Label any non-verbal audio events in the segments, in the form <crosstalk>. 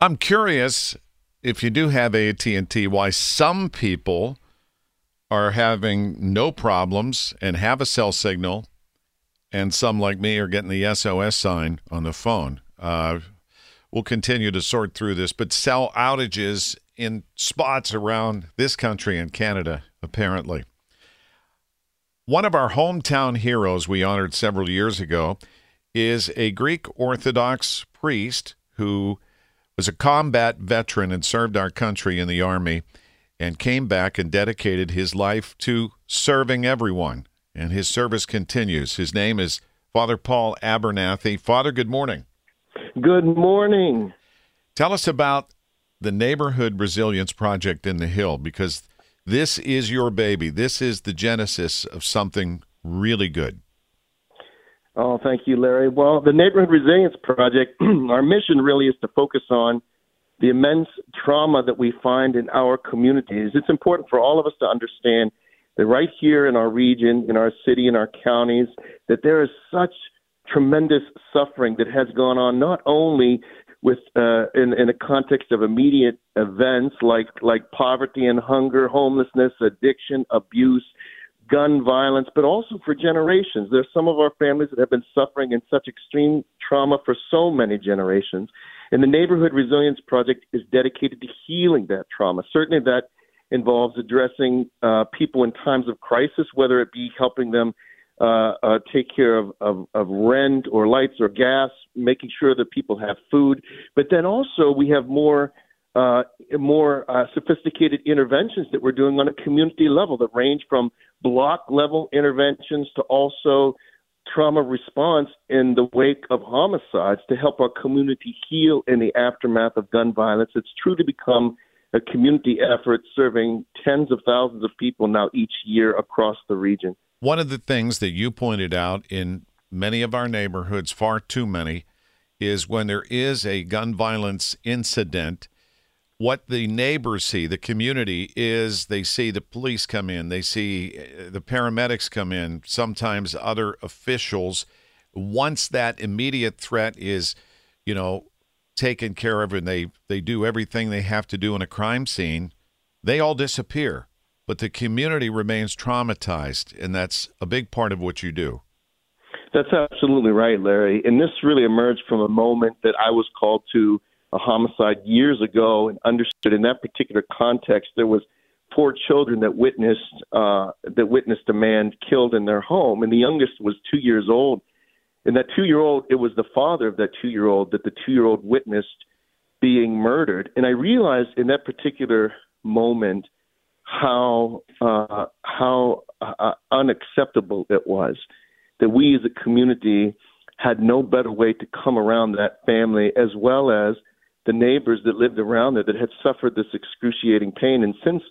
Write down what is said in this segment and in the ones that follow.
I'm curious if you do have AT&T why some people are having no problems and have a cell signal and some like me are getting the SOS sign on the phone. Uh, we'll continue to sort through this, but cell outages in spots around this country and Canada apparently. One of our hometown heroes we honored several years ago is a Greek Orthodox priest who was a combat veteran and served our country in the Army and came back and dedicated his life to serving everyone. And his service continues. His name is Father Paul Abernathy. Father, good morning. Good morning. Tell us about the Neighborhood Resilience Project in the Hill because this is your baby. This is the genesis of something really good. Oh, thank you, Larry. Well, the Neighborhood Resilience Project, <clears throat> our mission really is to focus on the immense trauma that we find in our communities. It's important for all of us to understand that right here in our region, in our city, in our counties, that there is such tremendous suffering that has gone on not only with uh, in in a context of immediate events like like poverty and hunger, homelessness, addiction, abuse, gun violence, but also for generations. There's some of our families that have been suffering in such extreme trauma for so many generations. And the Neighborhood Resilience Project is dedicated to healing that trauma. Certainly, that involves addressing uh, people in times of crisis, whether it be helping them uh, uh, take care of, of, of rent or lights or gas, making sure that people have food. But then also, we have more uh, more uh, sophisticated interventions that we're doing on a community level that range from block level interventions to also trauma response in the wake of homicides to help our community heal in the aftermath of gun violence. It's true to become a community effort serving tens of thousands of people now each year across the region. One of the things that you pointed out in many of our neighborhoods, far too many, is when there is a gun violence incident, what the neighbors see, the community, is they see the police come in, they see uh, the paramedics come in, sometimes other officials. Once that immediate threat is, you know, taken care of and they, they do everything they have to do in a crime scene, they all disappear. But the community remains traumatized, and that's a big part of what you do. That's absolutely right, Larry. And this really emerged from a moment that I was called to a homicide years ago and understood in that particular context there was four children that witnessed uh, that witnessed a man killed in their home, and the youngest was two years old. And that two year old, it was the father of that two year old that the two year old witnessed being murdered. And I realized in that particular moment how uh, how uh, unacceptable it was that we as a community had no better way to come around that family as well as the neighbors that lived around there that had suffered this excruciating pain. And since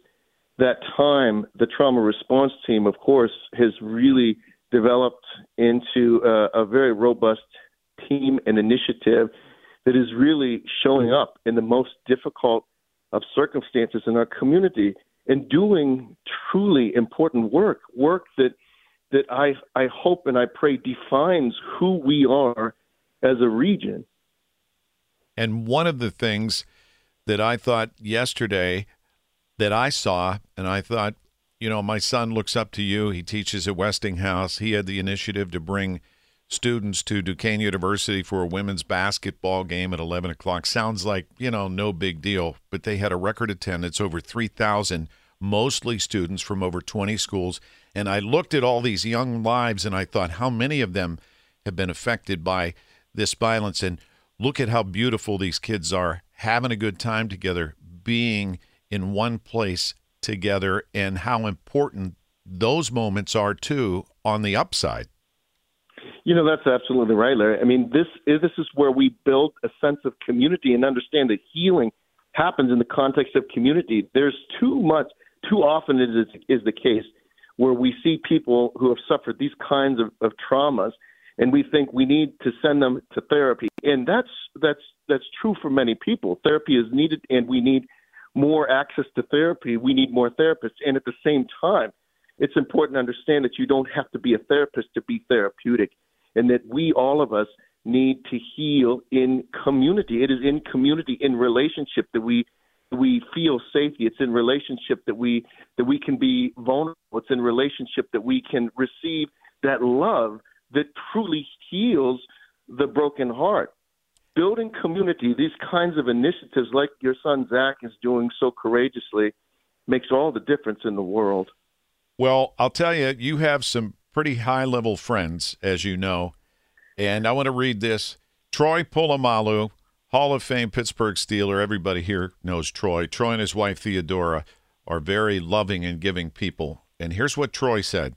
that time, the trauma response team, of course, has really developed into a, a very robust team and initiative that is really showing up in the most difficult of circumstances in our community and doing truly important work, work that that I I hope and I pray defines who we are as a region. And one of the things that I thought yesterday that I saw, and I thought, you know, my son looks up to you. He teaches at Westinghouse. He had the initiative to bring students to Duquesne University for a women's basketball game at 11 o'clock. Sounds like, you know, no big deal, but they had a record attendance over 3,000, mostly students from over 20 schools. And I looked at all these young lives and I thought, how many of them have been affected by this violence? And look at how beautiful these kids are, having a good time together, being in one place together, and how important those moments are too on the upside. You know, that's absolutely right, Larry. I mean, this is this is where we build a sense of community and understand that healing happens in the context of community. There's too much, too often it is is the case where we see people who have suffered these kinds of, of traumas and we think we need to send them to therapy. And that's that's that's true for many people. Therapy is needed and we need more access to therapy. We need more therapists. And at the same time, it's important to understand that you don't have to be a therapist to be therapeutic and that we, all of us, need to heal in community. It is in community, in relationship that we we feel safety. It's in relationship that we that we can be vulnerable. It's in relationship that we can receive that love that truly heals the broken heart. Building community, these kinds of initiatives like your son Zach is doing so courageously, makes all the difference in the world. Well, I'll tell you, you have some pretty high level friends, as you know. And I want to read this. Troy Polamalu, Hall of Fame Pittsburgh Steeler. Everybody here knows Troy. Troy and his wife Theodora are very loving and giving people. And here's what Troy said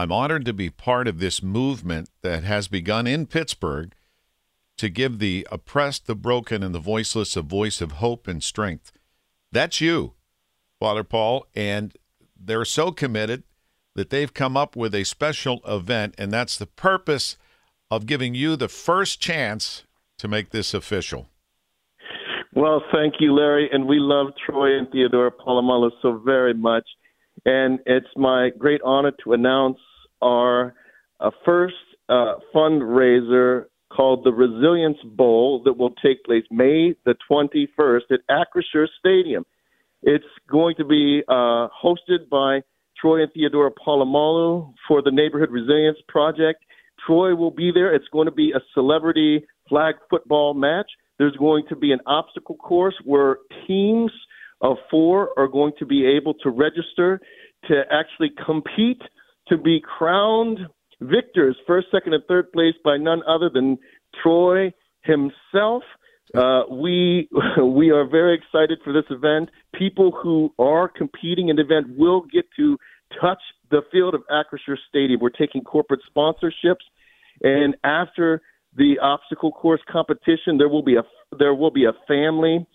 I'm honored to be part of this movement that has begun in Pittsburgh to give the oppressed, the broken, and the voiceless a voice of hope and strength. That's you, Father Paul. And they're so committed that they've come up with a special event, and that's the purpose of giving you the first chance to make this official. Well, thank you, Larry, and we love Troy and Theodora Polamalu so very much, and it's my great honor to announce our a first uh, fundraiser called the Resilience Bowl that will take place May the 21st at Acrisure Stadium. It's going to be uh, hosted by Troy and Theodora Polamalu for the Neighborhood Resilience Project. Troy will be there. It's going to be a celebrity flag football match. There's going to be an obstacle course where teams of four are going to be able to register to actually compete to be crowned victors, first, second, and third place by none other than Troy himself. Uh, we <laughs> we are very excited for this event. People who are competing in the event will get to touch the field of Acrisure Stadium. We're taking corporate sponsorships, and after the obstacle course competition, there will be a there will be a family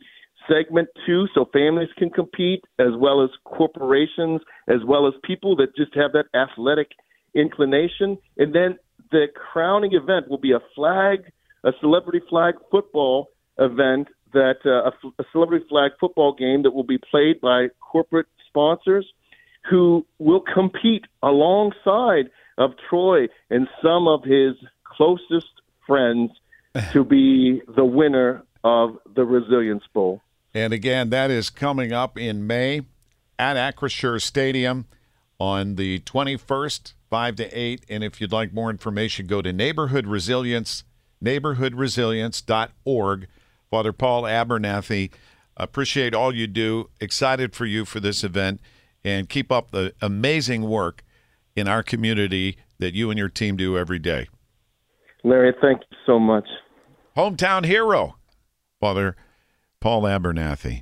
segment too, so families can compete as well as corporations, as well as people that just have that athletic inclination. And then the crowning event will be a flag, a celebrity flag football event that uh, a, a celebrity flag football game that will be played by corporate sponsors who will compete alongside of Troy and some of his closest friends <laughs> to be the winner of the Resilience Bowl. And again, that is coming up in May at Acrisure Stadium on the 21st, 5 to 8. And if you'd like more information, go to Neighborhood Resilience, neighborhoodresilience.org. Father Paul Abernathy, appreciate all you do. Excited for you for this event and keep up the amazing work in our community that you and your team do every day. Larry, thank you so much. Hometown hero, Father Paul Abernathy.